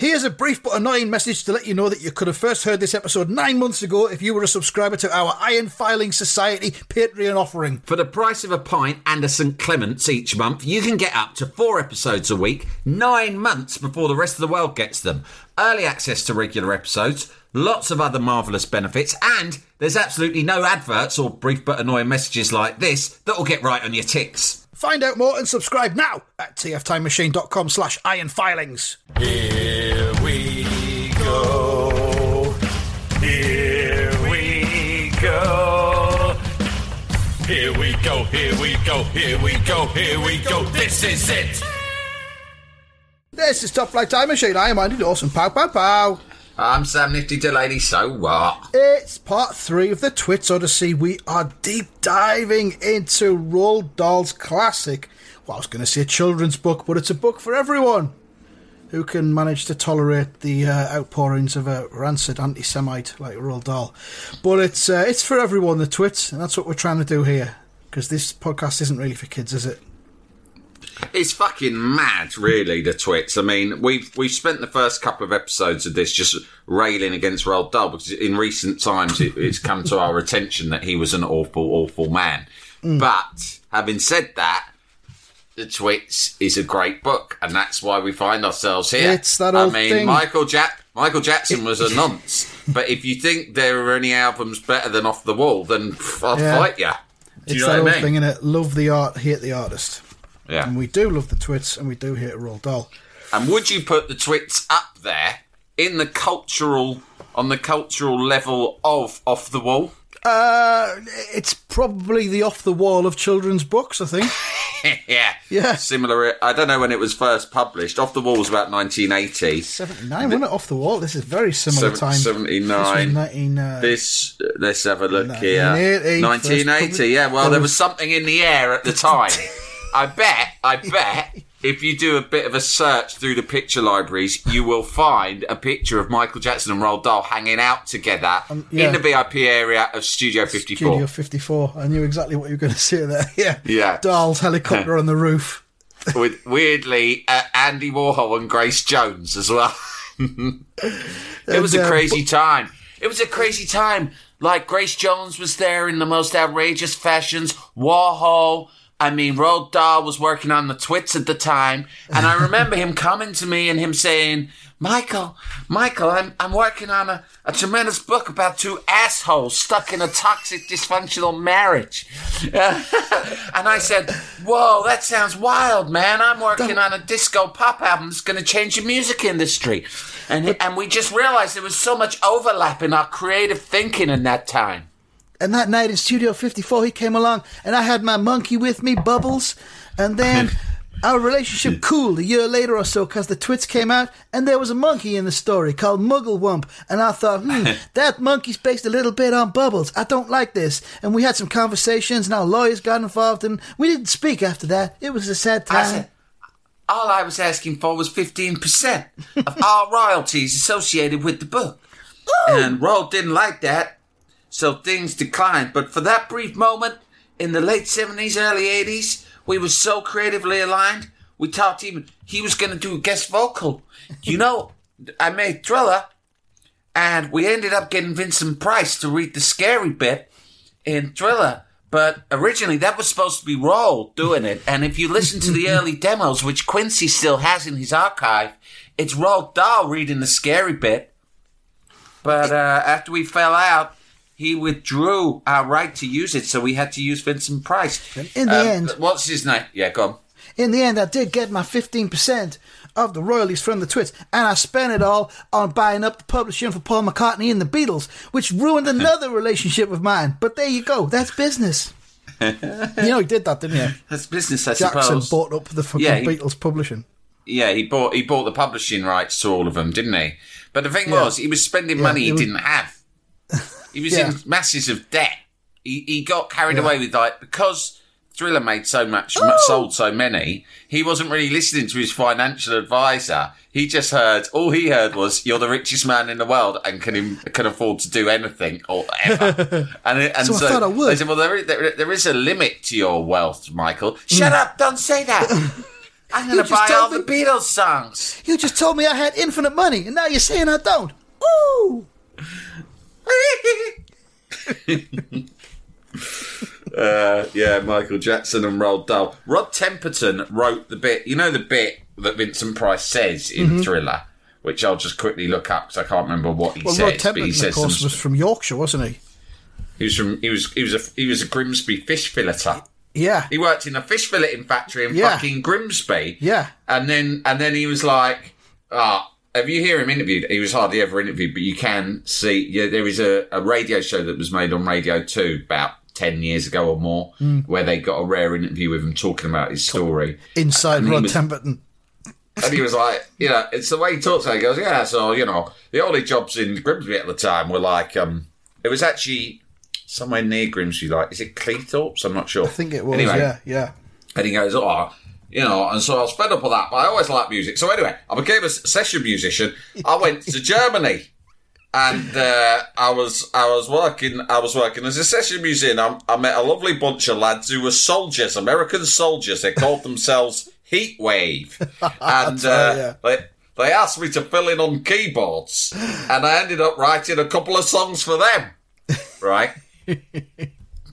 Here's a brief but annoying message to let you know that you could have first heard this episode nine months ago if you were a subscriber to our Iron Filing Society Patreon offering. For the price of a pint and a St. Clement's each month, you can get up to four episodes a week, nine months before the rest of the world gets them. Early access to regular episodes, lots of other marvellous benefits, and there's absolutely no adverts or brief but annoying messages like this that'll get right on your ticks. Find out more and subscribe now at tftimemachine.com slash ironfilings. Here we go. Here we go. Here we go, here we go, here we go, here we go. This is it. This is Top Flight Time Machine. I am Andy Dawson. Pow, pow, pow. I'm Sam Nifty Delaney, so what? It's part three of the Twits Odyssey. We are deep diving into Roald Dahl's classic. Well, I was going to say children's book, but it's a book for everyone who can manage to tolerate the uh, outpourings of a rancid anti-Semite like Roald Dahl. But it's uh, it's for everyone, the Twits, and that's what we're trying to do here. Because this podcast isn't really for kids, is it? It's fucking mad, really. The twits. I mean, we've we've spent the first couple of episodes of this just railing against Roald Dahl because in recent times it, it's come to our attention that he was an awful, awful man. Mm. But having said that, the twits is a great book, and that's why we find ourselves here. It's that I mean, thing. Michael Jack. Michael Jackson was a nonce, but if you think there are any albums better than Off the Wall, then pff, I'll Yeah. fight you. Do It's you that know old I mean? thing, in it. Love the art, hate the artist. Yeah. And we do love the Twits, and we do hate Roald Dahl. And would you put the twits up there in the cultural on the cultural level of off the wall? Uh, it's probably the off the wall of children's books, I think. yeah. Yeah. Similar I don't know when it was first published. Off the wall was about 1980. 79, wasn't it? Off the wall. This is very similar Seven- time. 79. This 19, uh, This let's have a look here. 1980, 1980. Yeah, well there was something in the air at the time. I bet, I bet if you do a bit of a search through the picture libraries, you will find a picture of Michael Jackson and Roald Dahl hanging out together Um, yeah. in the VIP area of Studio 54. Studio 54. I knew exactly what you were going to see there. Yeah. Yeah. Dahl's helicopter on the roof. with weirdly uh, Andy Warhol and Grace Jones as well. it was And, a uh, crazy time. It was a crazy time. Like Grace Jones was there in the most outrageous fashions. Warhol. I mean, Roald Dahl was working on the twits at the time, and I remember him coming to me and him saying, "Michael, Michael, I'm I'm working on a, a tremendous book about two assholes stuck in a toxic, dysfunctional marriage." and I said, "Whoa, that sounds wild, man! I'm working on a disco pop album that's going to change the music industry." And and we just realized there was so much overlap in our creative thinking in that time. And that night in Studio 54, he came along, and I had my monkey with me, Bubbles. And then our relationship cooled a year later or so because the Twits came out, and there was a monkey in the story called Mugglewump. And I thought, hmm, that monkey's based a little bit on Bubbles. I don't like this. And we had some conversations, and our lawyers got involved, and we didn't speak after that. It was a sad I time. said, all I was asking for was 15% of all royalties associated with the book. And Roald didn't like that, so things declined. But for that brief moment in the late 70s, early 80s, we were so creatively aligned, we talked even, he was going to do a guest vocal. You know, I made Thriller, and we ended up getting Vincent Price to read the scary bit in Thriller. But originally, that was supposed to be Roald doing it. And if you listen to the early demos, which Quincy still has in his archive, it's Roald Dahl reading the scary bit. But uh, after we fell out, he withdrew our right to use it, so we had to use Vincent Price. In the Um, end- what's his name? Yeah, go on. In the end, I did get my 15% of the royalties from the Twits, and I spent it all on buying up the publishing for Paul McCartney and the Beatles, which ruined another relationship of mine. But there you go, that's business. you know, he did that, didn't he? That's business, I Jackson suppose. bought up the fucking Yeah, he- Beatles publishing. yeah, he bought he bought the publishing rights to all of them, didn't he? But the thing Yeah. was, he was spending Yeah, money he was- didn't have. He was Yeah. in masses of debt. He he got carried Yeah. away with like because Thriller made so much, sold so many. He wasn't really listening to his financial advisor. He just heard all he heard was, "You're the richest man in the world and can can afford to do anything or ever." and and So so, I thought I would. they said, "Well, there is, there, there is a limit to your wealth, Michael." Mm. Shut up! Don't say that. I'm gonna buy all told the Beatles songs. You just told me I had infinite money, and now you're saying I don't. Ooh! Uh, yeah, Michael Jackson and Roald Dahl. Rod Temperton wrote the bit. You know the bit that Vincent Price says in Thriller, which I'll just quickly look up because I can't remember what he Well, says. Rod but he Temperton, says of course, some- was from Yorkshire, wasn't he? he was from he was he was a he was a Grimsby fish filleter. Yeah. He worked in a fish filleting factory in Yeah. fucking Grimsby. Yeah. And then and then he was like, ah, have you hear him interviewed? He was hardly ever interviewed, but you can see yeah, there is a, a radio show that was made on Radio 2 about 10 years ago or more Mm. where they got a rare interview with him talking about his story. Inside And Rod was- Temperton. And he was like, you know, it's the way he talks. He goes, yeah, so, you know, the only jobs in Grimsby at the time were like, um, it was actually somewhere near Grimsby, like, is it Cleethorpes? I'm not sure. I think it was, Anyway, yeah, yeah. and he goes, oh, you know, and so I was fed up with that, but I always liked music. So anyway, I became a session musician. I went to Germany. And uh, I was I was working I was working as a session musician. I, I met a lovely bunch of lads who were soldiers, American soldiers. They called themselves Heatwave, and uh, yeah. they they asked me to fill in on keyboards, and I ended up writing a couple of songs for them. Right,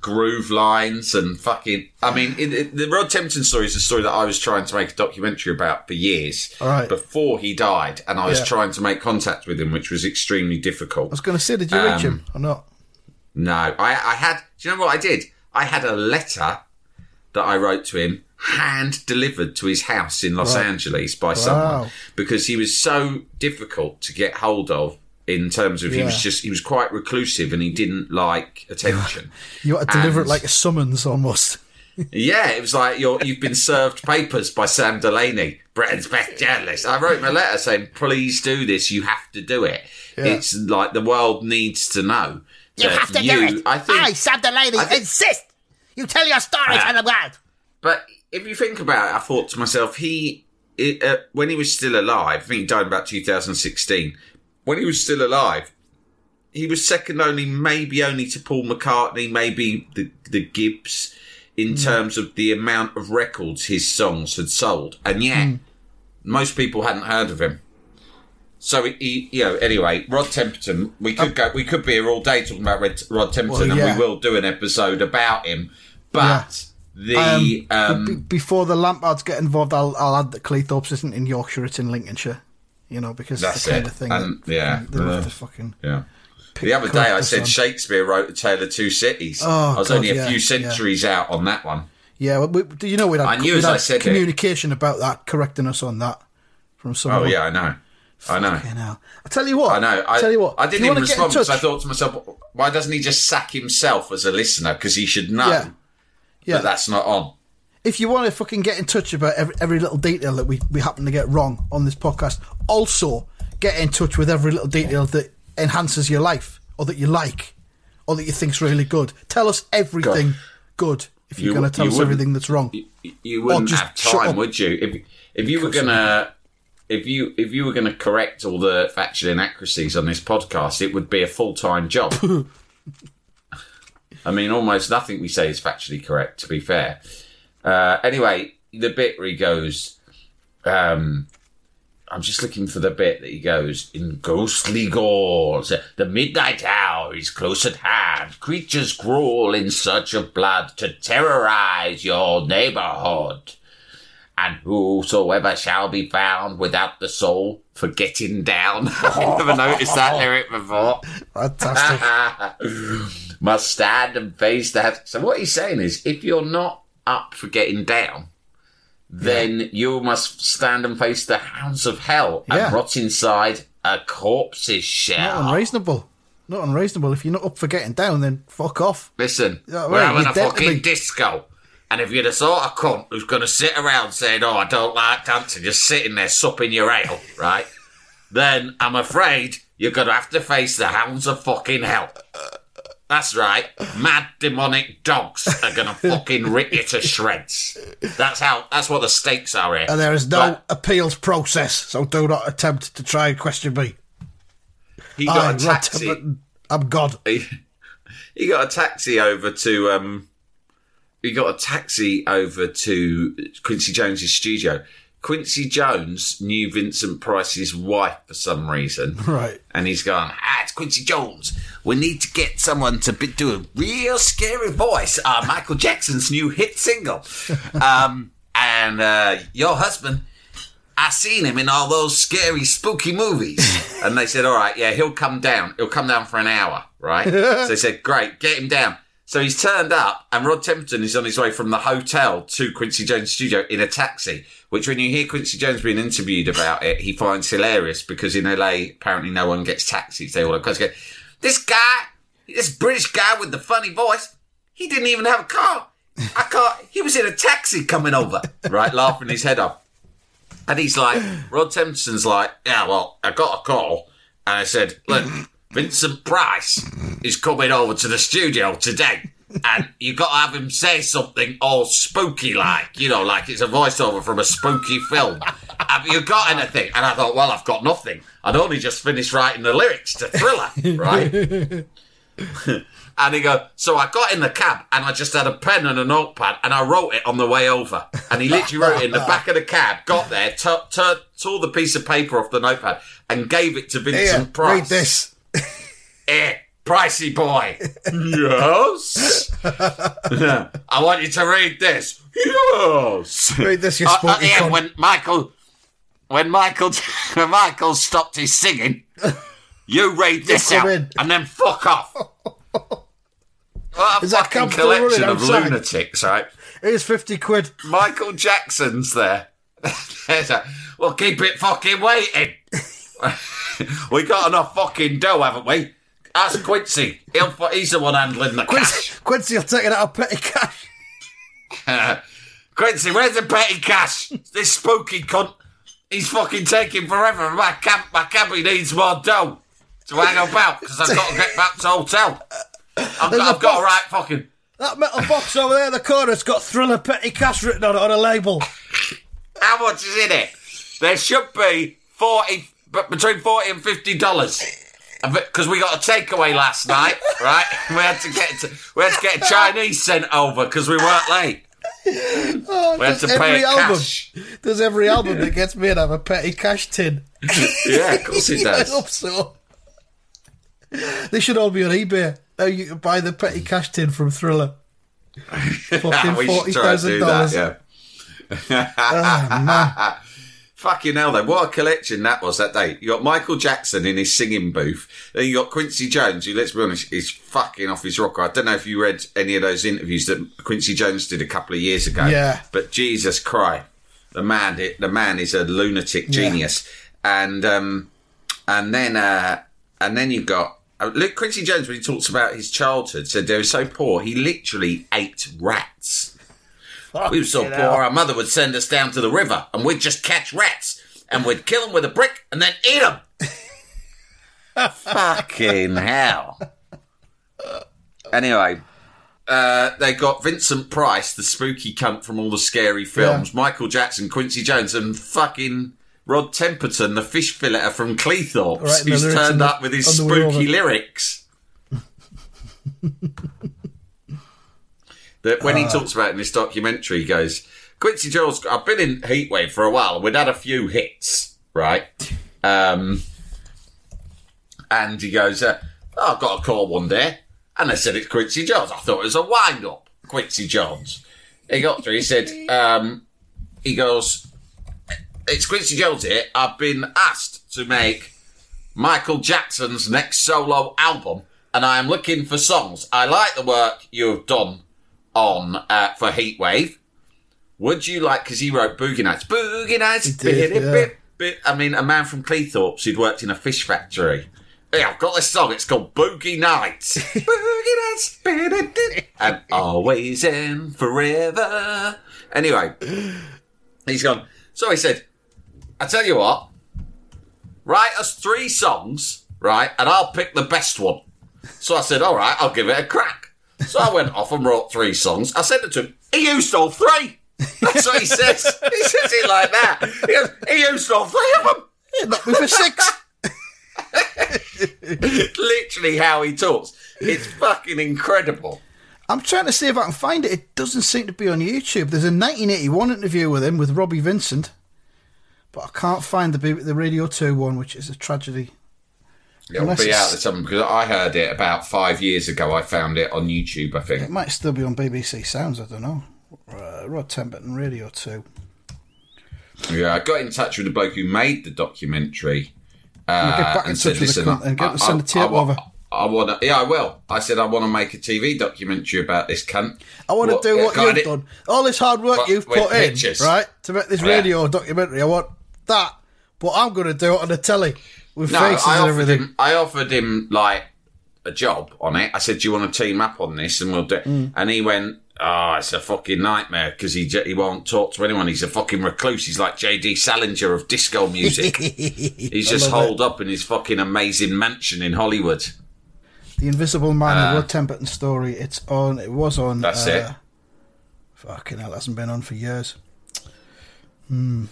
groove lines and fucking. I mean, it, it, the Rod Temperton story is a story that I was trying to make a documentary about for years right. before he died, and I was Yeah. trying to make contact with him, which was extremely difficult. I was going to say, did you reach Um, him or not? No, I, I had. Do you know what I did? I had a letter that I wrote to him, hand delivered to his house in Los Right. Angeles by someone because he was so difficult to get hold of. In terms of he was just he was quite reclusive and he didn't like attention. You had to deliver it like a summons almost. Yeah, it was like you're, you've been served papers by Sam Delaney, Britain's best journalist. I wrote him a letter saying, "Please do this. You have to do it. It's like the world needs to know." You have to you, do it. I think, I, Sam Delaney, I think- insist. You tell your story Ah. to the world. But if you think about it, I thought to myself, he, it, uh, when he was still alive, I think he died about 2016. When he was still alive, he was second only, maybe only to Paul McCartney, maybe the, the Gibbs, in terms of the amount of records his songs had sold. And yet, most people hadn't heard of him. So he, you know, anyway, Rod Temperton. We could go, we could be here all day talking about Red, Rod Temperton, Well, and we will do an episode about him. But the Um, um, be- before the Lampards get involved, I'll, I'll add that Cleethorpes isn't in Yorkshire; it's in Lincolnshire. You know, because That's the kind it. of thing. And- that yeah, they uh, to fucking. Yeah. The other day I said on. Shakespeare wrote A Tale of Two Cities. Oh, I was God, only a yeah, few yeah. centuries out on that one. Yeah, well, we, do you know we'd had, I knew as I said it. communication about that, correcting us on that from someone. Oh yeah, I know. I know. Hell. I tell you what. I know. I tell you what. I didn't even respond because I thought to myself, why doesn't he just sack himself as a listener? Because he should know Yeah. Yeah. that that's not on. If you want to fucking get in touch about every, every little detail that we, we happen to get wrong on this podcast, also get in touch with every little detail that enhances your life or that you like or that you think's really good. Tell us everything good if you're You- going to tell us everything that's wrong. You, you wouldn't just have time, would you? If if you were gonna. If you if you were going to correct all the factual inaccuracies on this podcast, it would be a full time job. I mean, almost nothing we say is factually correct. To be fair, uh, anyway, the bit where he goes, um, I'm just looking for the bit that he goes in ghostly gauze. The midnight hour is close at hand. Creatures crawl in search of blood to terrorize your neighborhood. And whosoever shall be found without the soul for getting down. I've never noticed that lyric before. Fantastic. Must stand and face that. So what he's saying is, if you're not up for getting down, then you must stand and face the hounds of hell Yeah. and rot inside a corpse's shell. not unreasonable. Not unreasonable. If you're not up for getting down, then fuck off. Listen, Yeah, we're having a fucking disco. And if you're the sort of cunt who's going to sit around saying, "Oh, I don't like dancing," just sitting there supping your ale, right? then I'm afraid you're going to have to face the hounds of fucking hell. That's right. Mad demonic dogs are going to fucking rip you to shreds. That's how. That's what the stakes are here. And there is no But appeals process, so do not attempt to try and question me. he got a taxi. I'm God. he, he got a taxi over to um he got a taxi over to Quincy Jones's studio. Quincy Jones knew Vincent Price's wife for some reason. Right. And he's gone, ah, it's Quincy Jones. We need to get someone to be, do a real scary voice. Uh, Michael Jackson's new hit single. Um, and uh, your husband, I seen him in all those scary, spooky movies. and they said, all right, yeah, he'll come down. He'll come down for an hour, right? so they said, great, get him down. So he's turned up, and Rod Temperton is on his way from the hotel to Quincy Jones' studio in a taxi. Which, when you hear Quincy Jones being interviewed about it, he finds hilarious because in LA, apparently no one gets taxis. They all have cars. Go, This guy, this British guy with the funny voice, he didn't even have a car. I can't. He was in a taxi coming over, right, laughing his head off. And he's like, Rod Temperton's like, yeah, well, I got a call, and I said, look, Vincent Price is coming over to the studio today, and you got to have him say something all spooky like, you know, like it's a voiceover from a spooky film. have you got anything? And I thought, well, I've got nothing. I'd only just finished writing the lyrics to Thriller, right? And he go, so I got in the cab and I just had a pen and a notepad and I wrote it on the way over. And he literally wrote it in the back of the cab, got there, t- t- tore the piece of paper off the notepad and gave it to Vincent Here, Price. read this. Eh, pricey boy. yes. I want you to read this. Yes. Read this, you Uh, spooky at the end, when Michael, when Michael, when Michael stopped his singing, you read this out in. and then fuck off. What a Is that fucking collection of outside? lunatics, right? Here's 50 quid. Michael Jackson's there. There's a- well, keep it fucking waiting. we got enough fucking dough, haven't we? Ask Quincy. He'll, he's the one handling the Quincy, cash. Quincy will take it out of petty cash. Quincy, where's the petty cash? This spooky cunt. He's fucking taking forever. My cab, my cabbie needs more dough to hang about because I've got to get back to the hotel. I've There's got, a I've got to write fucking. That metal box over there in the corner, it's got Thriller Petty Cash written on it on a label. How much is in it? There should be forty, but between forty and fifty dollars. Because we got a takeaway last night, right? We had to get to, we had to get a Chinese sent over because we weren't late. Oh, We had to pay every album. cash. Does every album that gets made have a petty cash tin? Yeah, of course it does. I hope so. They should all be on eBay. Now you can buy the petty cash tin from Thriller. Fucking forty should try and thousand dollars. Yeah. Oh, Fucking hell, though. What a collection that was that day. You got Michael Jackson in his singing booth. Then you got Quincy Jones, who, let's be honest, is fucking off his rocker. I don't know if you read any of those interviews that Quincy Jones did a couple of years ago. Yeah. But Jesus Christ, the man, the man is a lunatic genius. And, um, and then, uh, and then you got, uh, look, Quincy Jones, when he talks about his childhood, said they were so poor, he literally ate rats. We were so poor, hell. our mother would send us down to the river and we'd just catch rats and we'd kill them with a brick and then eat them. Fucking hell. Anyway, uh, they got Vincent Price, the spooky cunt from all the scary films, Michael Jackson, Quincy Jones, and fucking Rod Temperton, the fish filleter from Cleethorpes, Right, who's turned the- up with his on the way spooky lyrics. that when he Ah. talks about in this documentary, he goes, Quincy Jones, I've been in Heatwave for a while. We'd had a few hits, right? Um, and he goes, uh, oh, I got a call one day, and they said it's Quincy Jones. I thought it was a wind up, Quincy Jones. He got through. He said, um, he goes, it's Quincy Jones here. I've been asked to make Michael Jackson's next solo album, and I am looking for songs. I like the work you have done on uh, for Heatwave. Would you like? Because he wrote Boogie Nights, Boogie Nights. did, bit, yeah. bit, bit. I mean, a man from Cleethorpes who'd worked in a fish factory Yeah, I've got this song. It's called Boogie Nights. Boogie Nights. And always and forever. Anyway, he's gone. So he said, I tell you what, write us three songs, right, and I'll pick the best one. So I said, all right, I'll give it a crack. So I went off and wrote three songs. I sent it to him. He used all three. That's what he says. He says it like that. He, goes, he used all three of them. Yeah, knocked me for six. Literally how he talks. It's fucking incredible. I'm trying to see if I can find it. It doesn't seem to be on YouTube. There's a 1981 interview with him with Robbie Vincent, but I can't find the the Radio 2 one, which is a tragedy. It'll Unless be out there somewhere because I heard it about five years ago. I found it on YouTube, I think. It might still be on BBC Sounds, I don't know. Uh, Rod Temperton Radio 2. Yeah, I got in touch with the bloke who made the documentary. I'll get Uh, back in touch said, with the cunt and get I- to send I- the tape over. I want to, yeah, I will. I said I want to make a TV documentary about this cunt. I want to do what you've it. done. All this hard work you've put in, pictures. right, to make this Yeah. radio documentary. I want that, but I'm going to do it on the telly with No, faces I and offered everything. him. I offered him like a job on it. I said, "Do you want to team up on this?" And we'll do. Mm. And he went, "Oh, it's a fucking nightmare because he j- he won't talk to anyone. He's a fucking recluse. He's like J.D. Salinger of disco music. He's just love it. holed up in his fucking amazing mansion in Hollywood." The Invisible Man, Uh, the Rod Temperton story. It's on. It was on. That's uh, it. Fucking hell, it hasn't been on for years. Hmm.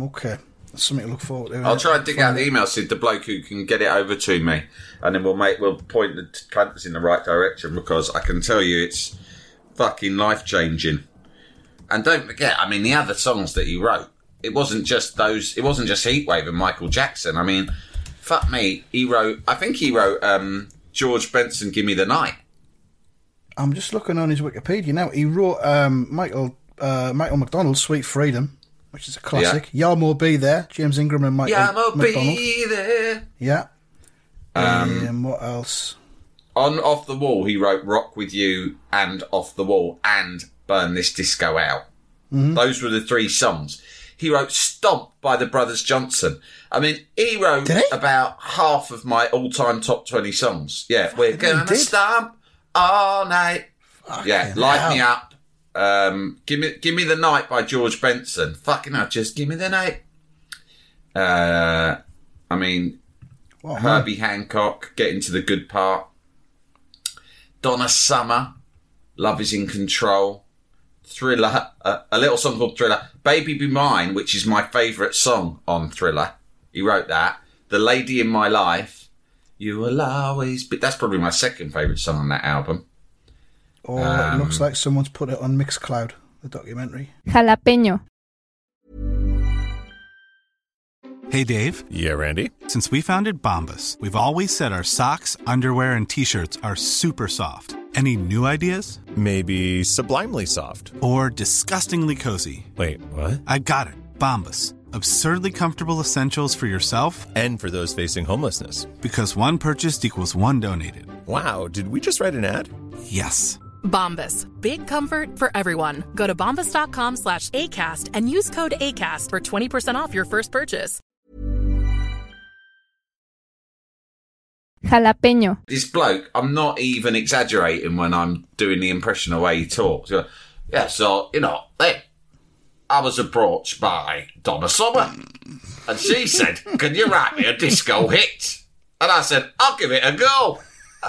Okay, that's something to look forward to. I'll try and dig out the email, Sid, the bloke who can get it over to me, and then we'll make we'll point the cunts in the right direction because I can tell you it's fucking life changing. And don't forget, I mean, the other songs that he wrote, it wasn't just those. It wasn't just Heatwave and Michael Jackson. I mean, fuck me, he wrote. I think he wrote um, George Benson, "Give Me the Night." I'm just looking on his Wikipedia now. He wrote um, Michael uh, Michael McDonald's "Sweet Freedom," which is a classic. Yah Mo B There, James Ingram and Michael Yeah, I'll be there. Yeah. Um, what else? On Off the Wall, he wrote Rock With You and Off the Wall and Burn This Disco Out. Those were the three songs. He wrote Stomp by the Brothers Johnson. I mean, he wrote he? about half of my all time top 20 songs. Yeah, we're gonna did. stomp all night. yeah, Light Me. Up. Um, give me, give me the night by George Benson. Fucking hell, just give me the night. Uh, I mean, What, man? Herbie Hancock, Gettin' to the Good Part. Donna Summer, Love is in Control. Thriller, uh, a little song called Thriller. Baby Be Mine, which is my favourite song on Thriller. He wrote that. The Lady in My Life. You will always be. That's probably my second favourite song on that album. Or it Um, looks like someone's put it on Mixcloud, the documentary. Jalapeño. Hey, Dave. Yeah, Randy. Since we founded Bombas, we've always said our socks, underwear, and t shirts are super soft. Any new ideas? Maybe sublimely soft. Or disgustingly cozy? Wait, what? I got it. Bombas. Absurdly comfortable essentials for yourself And for those facing homelessness. because one purchased equals one donated. Wow, did we just write an ad? Yes. Bombas. Big comfort for everyone. Go to bombas.com slash ACAST and use code ACAST for 20% off your first purchase. Jalapeño. This bloke, I'm not even exaggerating when I'm doing the impression of the way he talks. Yeah, so, you know, hey, I was approached by Donna Summer. And she said, Can you write me a disco hit? And I said, I'll give it a go.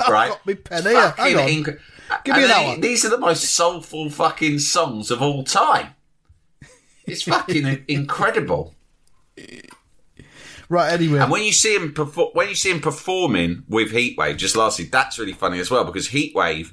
Right? got me pen here. Hang on. inc- Give me and they- one. These are the most soulful fucking songs of all time. It's fucking incredible. Right, anyway. And when you see him perfor- when you see him performing with Heatwave, just lastly, that's really funny as well because Heatwave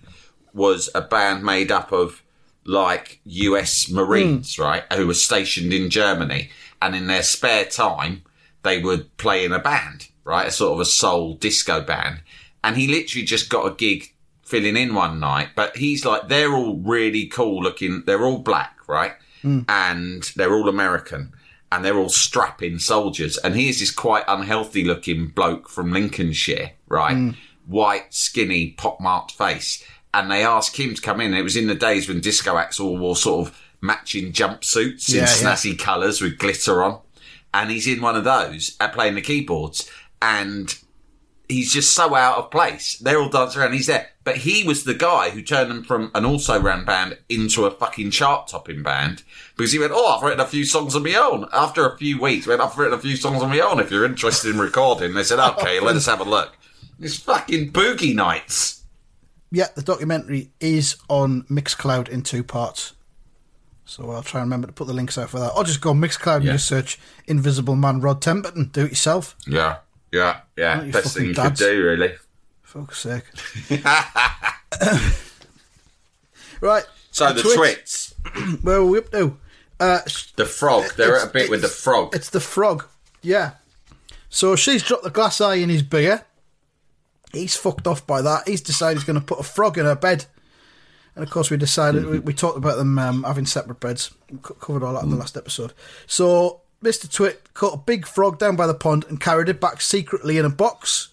was a band made up of like US Marines, hmm. right, who were stationed in Germany, and in their spare time they would play in a band, right, a sort of a soul disco band. And he literally just got a gig filling in one night, but he's like, they're all really cool looking. They're all black, right, hmm. and they're all American and they're all strapping soldiers. And here's this quite unhealthy looking bloke from Lincolnshire, right? Hmm. White, skinny, pockmarked face. And they asked him to come in. It was in the days when disco acts all wore sort of matching jumpsuits in Yeah, yeah. snazzy colours with glitter on. And he's in one of those at playing the keyboards. And he's just so out of place. They're all dancing around. He's there, but he was the guy who turned them from an also ran band into a fucking chart topping band because he went, "Oh, I've written a few songs on my own." After a few weeks, went, "I've written a few songs on my own. If you're interested in recording," they said, "Okay, let us have a look." It's fucking boogie nights. Yeah, the documentary is on Mixcloud in two parts. So I'll try and remember to put the links out for that. Or just go on Mixcloud and just search Invisible Man Rod Temperton. Do it yourself. Yeah, yeah, yeah. You Best thing you dads. could do, really. Fuck's sake. right. So the Twits. twits, Where are we up to? Uh, the frog. They're at a bit with the frog. It's the frog. Yeah. So she's dropped the glass eye in his beer. He's fucked off by that. He's decided he's going to put a frog in her bed. And of course, we decided, we, we talked about them um, having separate beds. We covered all that in the last episode. So Mr. Twit caught a big frog down by the pond and carried it back secretly in a box.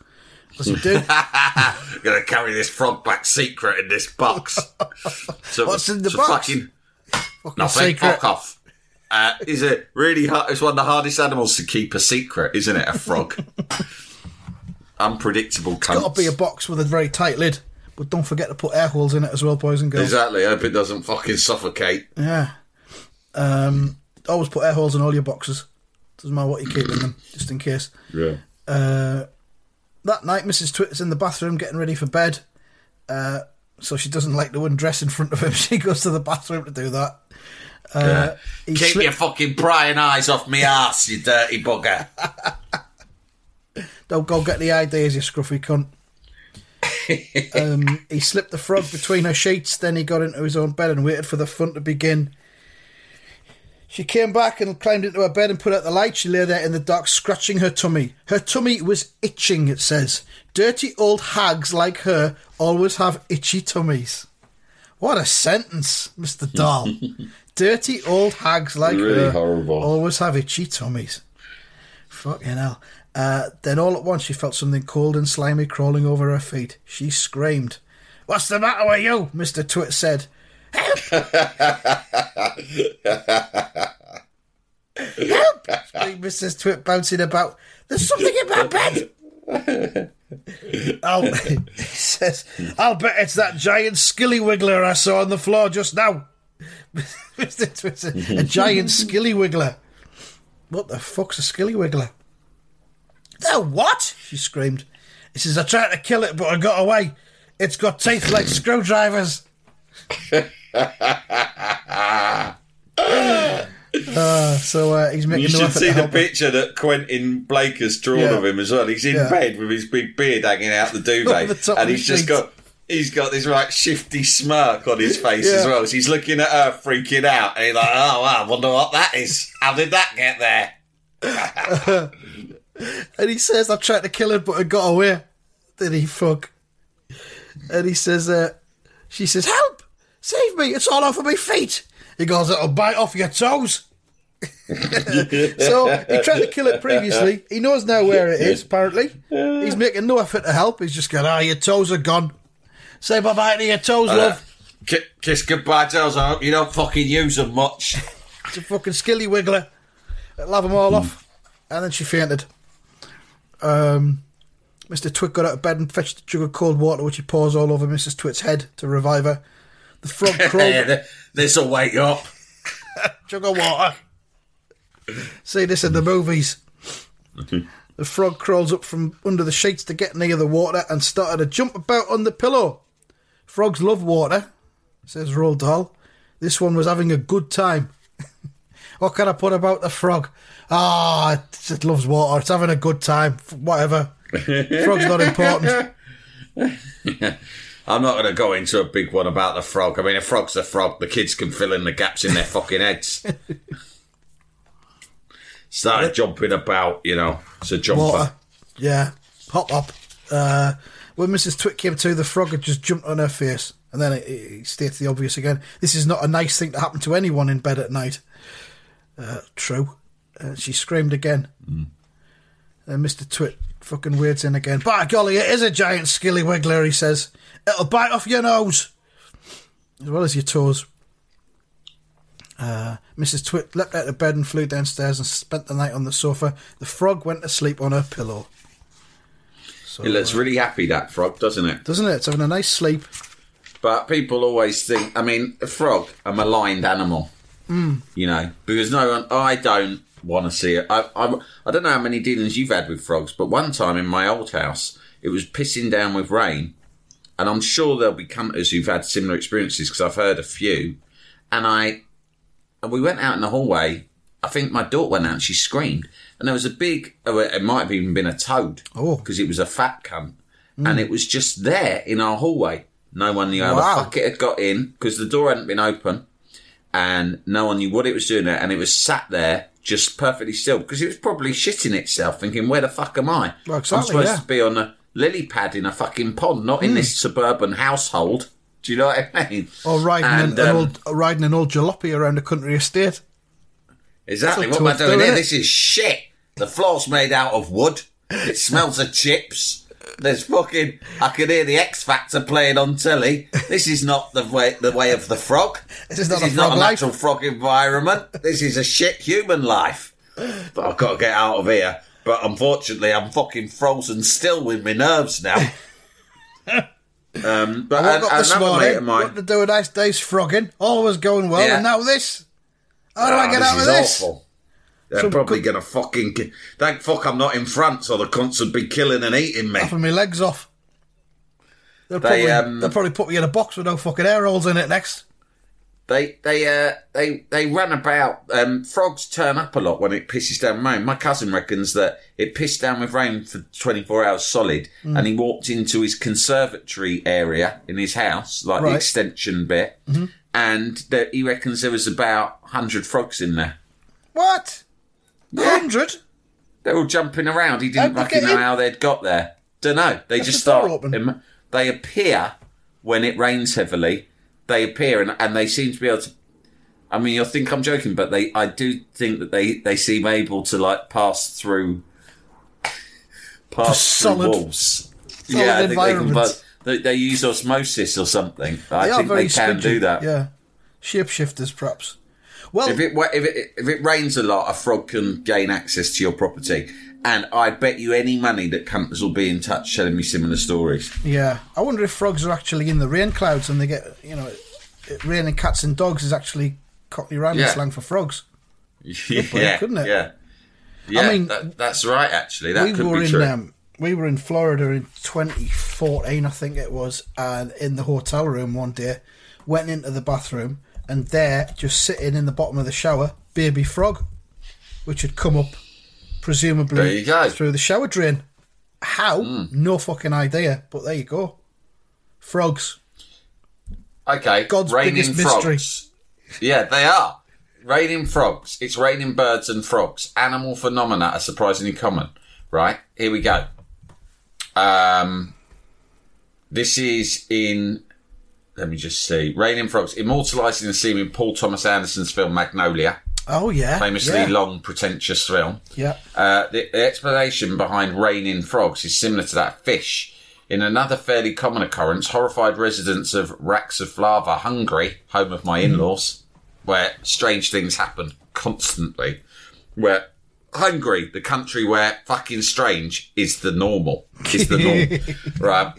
As he do. gonna carry this frog back secret in this box. So, What's in the so box? Fucking Fucking nothing. secret. Fuck off. Uh, is it really hard? It's one of the hardest animals to keep a secret, isn't it? A frog. Unpredictable. Got to be a box with a very tight lid. But don't forget to put air holes in it as well, boys and girls. Exactly. I hope it doesn't fucking suffocate. Yeah. Um, always put air holes in all your boxes. Doesn't matter what you keep in them, just in case. Yeah. Uh, that night, Mrs. Twit's in the bathroom getting ready for bed. Uh, so she doesn't like the to undress in front of him. She goes to the bathroom to do that. Uh, he Keep your fucking prying eyes off me ass, you dirty bugger. Don't go get the ideas, you scruffy cunt. um, he slipped the frog between her sheets, then he got into his own bed and waited for the fun to begin. She came back and climbed into her bed and put out the light. She lay there in the dark, scratching her tummy. Her tummy was itching, it says. Dirty old hags like her always have itchy tummies. What a sentence, Mr. Dahl. Dirty old hags like Really her horrible. always have itchy tummies. Fucking hell. Uh, then all at once she felt something cold and slimy crawling over her feet. She screamed. What's the matter with you? Mr. Twit said. Help! screamed Mrs. Twit, bouncing about. There's something in my bed! I'll, oh, he says, I'll bet it's that giant skilly wiggler I saw on the floor just now. Mr. Twit a giant skilly wiggler. What the fuck's a skilly wiggler? The what? She screamed. He says, I tried to kill it, but I got away. It's got teeth like screwdrivers. Uh, so uh, he's making You should see the picture that Quentin Blake has drawn Yeah. of him as well. He's in Yeah. bed with his big beard hanging out the duvet, the and he's just got he's got this right shifty smirk on his face as well. So he's looking at her, freaking out, and he's like, "Oh, wow, I wonder what that is. How did that get there?" And he says, I tried to kill her, but I got away. Did he fuck? And he says, uh, she says, help! Save me! It's all over my feet! He goes, it'll bite off your toes! so he tried to kill it previously. He knows now where it is, apparently. He's making no effort to help. He's just going, ah, your toes are gone. Say bye bye to your toes, love. Ki- Kiss goodbye, toes. I hope you don't fucking use them much. It's a fucking skilly wiggler. It'll have them all off. And then she fainted. Um, Mr. Twit got out of bed and fetched a jug of cold water, which he pours all over Mrs. Twit's head to revive her. The frog crawled. this will wake you up. jug of water. See this in the movies. the frog crawls up from under the sheets to get near the water and started to jump about on the pillow. Frogs love water, says Roald Dahl. This one was having a good time. what can I put about the frog? Ah, it, it loves water. It's having a good time. Whatever. Frog's not important. I'm not going to go into a big one about the frog. I mean, a frog's a frog. The kids can fill in the gaps in their fucking heads. Started jumping about, you know. It's a jumper. Water. Yeah. pop up. Uh, when Mrs. Twit came to, the frog had just jumped on her face. And then it, it states the obvious again. This is not a nice thing to happen to anyone in bed at night. Uh, true. Uh, she screamed again. And Mr. Twit fucking weirds in again. By golly, it is a giant skilly wiggler, he says. It'll bite off your nose. As well as your toes. Uh, Mrs. Twit leapt out of bed and flew downstairs and spent the night on the sofa. The frog went to sleep on her pillow. So, It looks uh, really happy that frog, doesn't it? doesn't it? It's having a nice sleep. But people always think, I mean, a frog, a maligned animal. Mm. You know, because no one, I don't want to see it. I, I, I don't know how many dealings you've had with frogs, but one time in my old house, it was pissing down with rain. And I'm sure there'll be cunters who've had similar experiences because I've heard a few. And I, and we went out in the hallway. I think my daughter went out and she screamed. And there was a big, oh, it might have even been a toad. Oh. Because it was a fat cunt. Mm. And it was just there in our hallway. No one knew how Wow. the fuck it had got in because the door hadn't been open. And no one knew what it was doing there. And it was sat there just perfectly still because it was probably shitting itself thinking, where the fuck am I? Well, I'm supposed yeah. to be on a lily pad in a fucking pond, not Hmm. in this suburban household. Do you know what I mean? Or riding, And, an, an um, old, riding an old jalopy around a country estate. Exactly. What am I doing doing, here? innit? This is shit. The floor's made out of wood. It smells of chips. There's fucking. I can hear the X Factor playing on telly. This is not the way the way of the frog. This is not a not frog a life. natural frog environment. This is a shit human life. But I've got to get out of here. But unfortunately, I'm fucking frozen still with my nerves now. um, but I woke up this morning, wanted to do a nice day's frogging. All was going well, Yeah. and now this. How do I Oh, get out of is this? Awful. They're Some probably good- gonna fucking. Thank fuck I'm not in France, or the cunts would be killing and eating me. Having my legs off. They'll They, probably, um, they'll probably put me in a box with no fucking air holes in it next. They they uh they they run about. Um, frogs turn up a lot when it pisses down rain. My cousin reckons that it pissed down with rain for 24 hours solid, Mm. and he walked into his conservatory area in his house, like the Right. Mm-hmm. extension bit, and there, he reckons there was about 100 frogs in there. What? Hundred? They're all jumping around. He didn't fucking know how they'd got there. Don't know. They just the start. em- they appear when it rains heavily. They appear and, and they seem to be able to. I mean, you'll think I'm joking, but they. I do think that they they seem able to like pass through. Pass through solid- walls. solid yeah, I think they can. But they, they use osmosis or something. I think they can squidgy. do that. Yeah. Shapeshifters, perhaps. Well, If it if it if it rains a lot, a frog can gain access to your property, and I bet you any money that companies will be in touch telling me similar stories. yeah. I wonder if frogs are actually in the rain clouds and they get, you know, it, raining cats and dogs is actually Cockney Rhyming Yeah. slang for frogs. yeah, couldn't it? Yeah, yeah. mean, that, that's right. Actually, that we could were be in true. um, we were in Florida in 2014, I think it was, and in the hotel room one day, went into the bathroom, and there, just sitting in the bottom of the shower, baby frog, which had come up, presumably There you go. Through the shower drain. How? No fucking idea. But there you go. Frogs. okay, God's raining biggest frogs. Yeah, they are raining frogs. It's raining birds and frogs. Animal phenomena are surprisingly common. Right here we go. Um, this is in. Let me just see. Raining frogs, immortalising the scene in Paul Thomas Anderson's film Magnolia. Oh yeah. famously yeah. long, pretentious film. Yeah. Uh, the, the explanation behind raining frogs is similar to that fish. In another fairly common occurrence, horrified residents of Rákóczifalva, Hungary, home of my in-laws, where strange things happen constantly, where Hungary, the country where fucking strange is the normal, is the norm, right?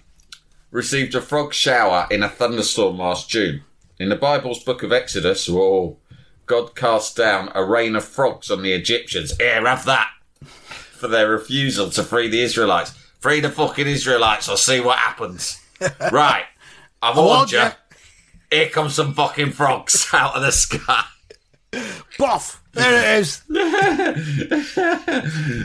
Received a frog shower in a thunderstorm last June. In the Bible's book of Exodus, whoa, God cast down a rain of frogs on the Egyptians. Here, have that. For their refusal to free the Israelites. Free the fucking Israelites or see what happens. right. I warned you. Here comes some fucking frogs out of the sky. Boff. There it is.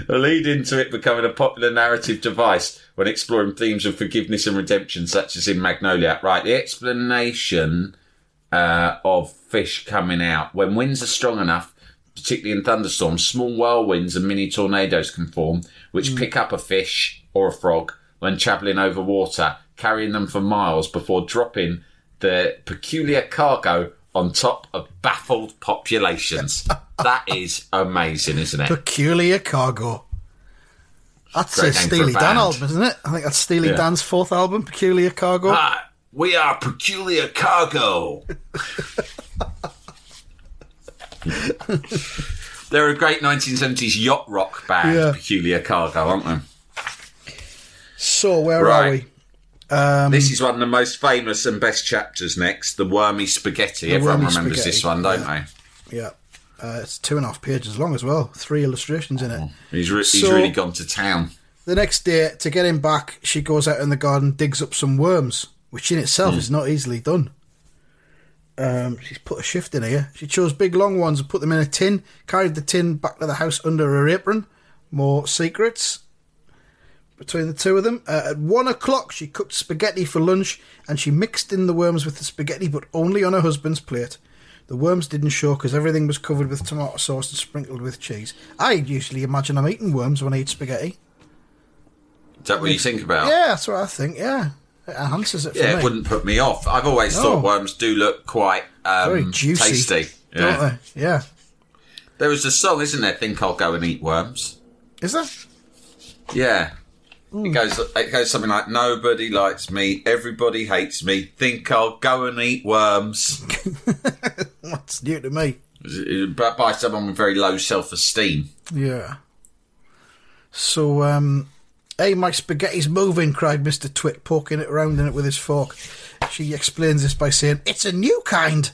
A lead into it becoming a popular narrative device when exploring themes of forgiveness and redemption, such as in Magnolia. Right, the explanation uh, of fish coming out. When winds are strong enough, particularly in thunderstorms, small whirlwinds and mini tornadoes can form, which pick up a fish or a frog when travelling over water, carrying them for miles before dropping the peculiar cargo on top of baffled populations. that is amazing, isn't it? Peculiar cargo. That's a for a Steely Dan album, isn't it? I think that's Steely Yeah. Dan's fourth album, Peculiar Cargo. Hi, we are Peculiar Cargo. They're a great 1970s yacht rock band, Yeah. Peculiar Cargo, aren't they? So where Right. are we? Um, this is one of the most famous and best chapters next. The wormy spaghetti. The Everyone wormy remembers spaghetti, this one, don't yeah. they? Yeah. Uh, it's two and a half pages long as well. Three illustrations in it. He's, re- he's So- really gone to town. The next day, to get him back, she goes out in the garden, digs up some worms, which in itself is not easily done. Um, she's put a shift in here. She chose big long ones and put them in a tin, carried the tin back to the house under her apron. More secrets between the two of them. Uh, at one o'clock, she cooked spaghetti for lunch and she mixed in the worms with the spaghetti, but only on her husband's plate. The worms didn't show because everything was covered with tomato sauce and sprinkled with cheese. I usually imagine I'm eating worms when I eat spaghetti. Is that what you think about? Yeah, that's what I think. Yeah, it enhances it for Yeah, me. it wouldn't put me off. I've always No. thought worms do look quite um, Very juicy, tasty. don't Yeah. they? Yeah. There was a song, isn't there? Think I'll go and eat worms. Is that? Yeah. Hmm. It goes. It goes something like, "Nobody likes me, everybody hates me. Think I'll go and eat worms." That's new to me. but by someone with very low self-esteem. Yeah. So, um, hey, my spaghetti's moving, cried Mr. Twit, poking it around in it with his fork. She explains this by saying, It's a new kind.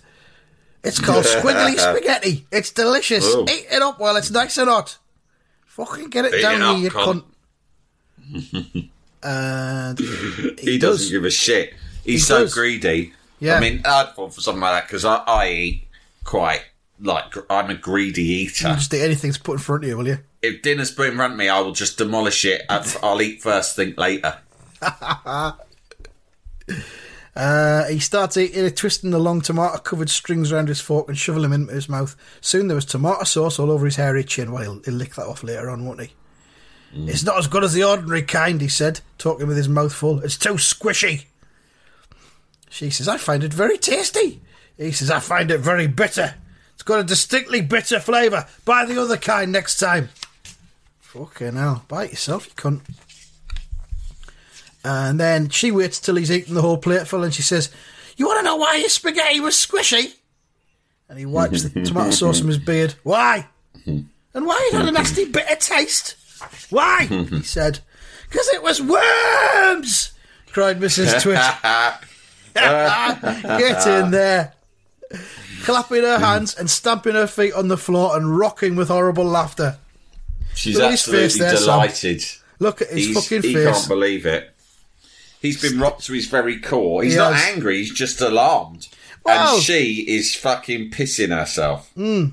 It's called squiggly spaghetti. It's delicious. Oh. Eat it up while it's nice and hot. Fucking get it Eat down it up, here, you cunt. cunt. and He, does. doesn't give a shit. He's He so does. greedy. Yeah. I mean, I'd fall for something like that because I, I eat quite like I'm a greedy eater. You just eat anything that's put in front of you, will you? if dinner's put in front of me, I will just demolish it. I'll I'll eat first, think later. Uh, he starts eating it, twisting the long tomato covered strings around his fork and shoveling them into his mouth. Soon there was tomato sauce all over his hairy chin. Well, he'll, he'll lick that off later on, won't he? It's not as good as the ordinary kind, he said, talking with his mouth full. It's too squishy. She says, I find it very tasty. He says, I find it very bitter. It's got a distinctly bitter flavour. Buy the other kind next time. Fucking hell. Buy it yourself, you cunt. And then she waits till he's eaten the whole plateful and she says, You want to know why your spaghetti was squishy? And he wipes the tomato sauce from his beard. Why? And why it had a nasty bitter taste? Why? he said. Because it was worms! cried Mrs. Twit. Get in there. Clapping her hands and stamping her feet on the floor and rocking with horrible laughter. She's Look absolutely face there, Sam. delighted. Look at his He's, fucking he can't believe it. He's been rocked to his very core. He's He not has. angry. He's just alarmed. And she is fucking pissing herself. you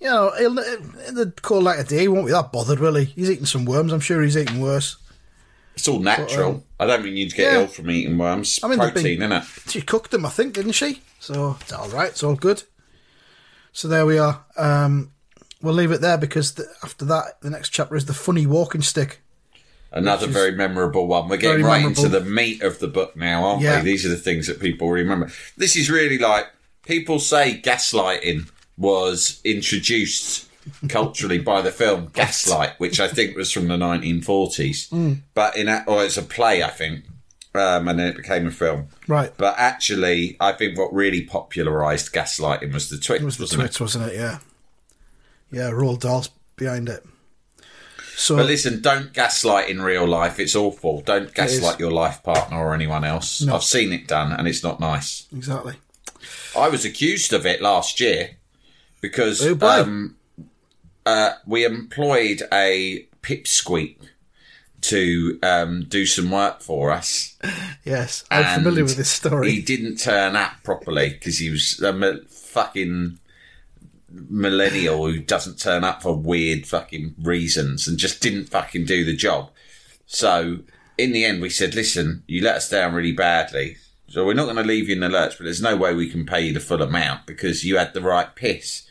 know, he'll, in the cold light of day, he won't be that bothered, will he? He's eating some worms. I'm sure he's eating worse. It's all natural. um, I don't mean you'd get yeah. ill from eating worms. I mean, Protein, been- innit? She cooked them, I think, didn't she? So it's all right. It's all good. So there we are. Um, we'll leave it there because the, after that, the next chapter is the funny walking stick. Another very memorable one. We're getting right memorable. into the meat of the book now, aren't Yeah. we? These are the things that people remember. This is really like people say gaslighting was introduced culturally by the film Gaslight, which I think was from the 1940s. Hmm. But in a, or it's a play, I think, um, and then it became a film. Right. But actually, I think what really popularised gaslighting was the Twits, It was the wasn't Twits, wasn't it? Yeah. Yeah, Roald Dahl's behind it. So But listen, don't gaslight in real life. It's awful. Don't gaslight your life partner or anyone else. No. I've seen it done, and it's not nice. exactly. I was accused of it last year because Oh, um, uh, we employed a pipsqueak to um, do some work for us. Yes, I'm and familiar with this story. He didn't turn up properly because he was a fucking millennial who doesn't turn up for weird fucking reasons and just didn't fucking do the job. So in the end, we said, "Listen, you let us down really badly." So we're not going to leave you in the lurch, but there's no way we can pay you the full amount because you had the right piss.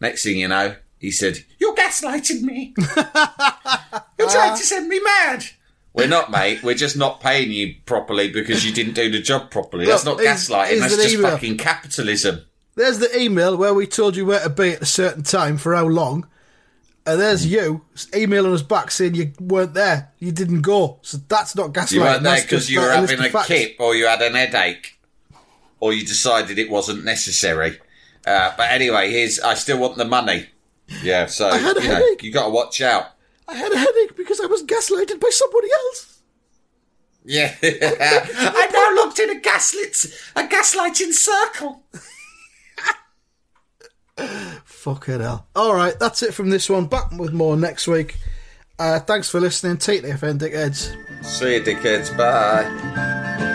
Next thing you know, he said, "You're gaslighting me. You're trying to send me mad." We're not, mate. We're just not paying you properly because you didn't do the job properly. That's Look, not here's- gaslighting. here's That's the just email. fucking capitalism. There's the email where we told you where to be at a certain time for how long. And there's you emailing us back saying you weren't there, you didn't go. So that's not gaslighting. You weren't there that's because just you were that list having of a facts. kip or you had an headache or you decided it wasn't necessary. Uh, but anyway, here's I still want the money. Yeah, so I had a you know headache. you got to watch out. I had a headache because I was gaslighted by somebody else. Yeah. I now locked in a gaslit, a gaslighting circle. Fuck it hell. All right, that's it from this one. Back with more next week. Uh, thanks for listening. Take the FN dickheads. See you, dickheads. Bye.